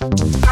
Thank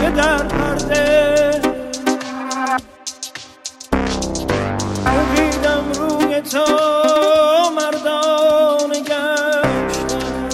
چه در پرده دیدم روی تو مردان گشتم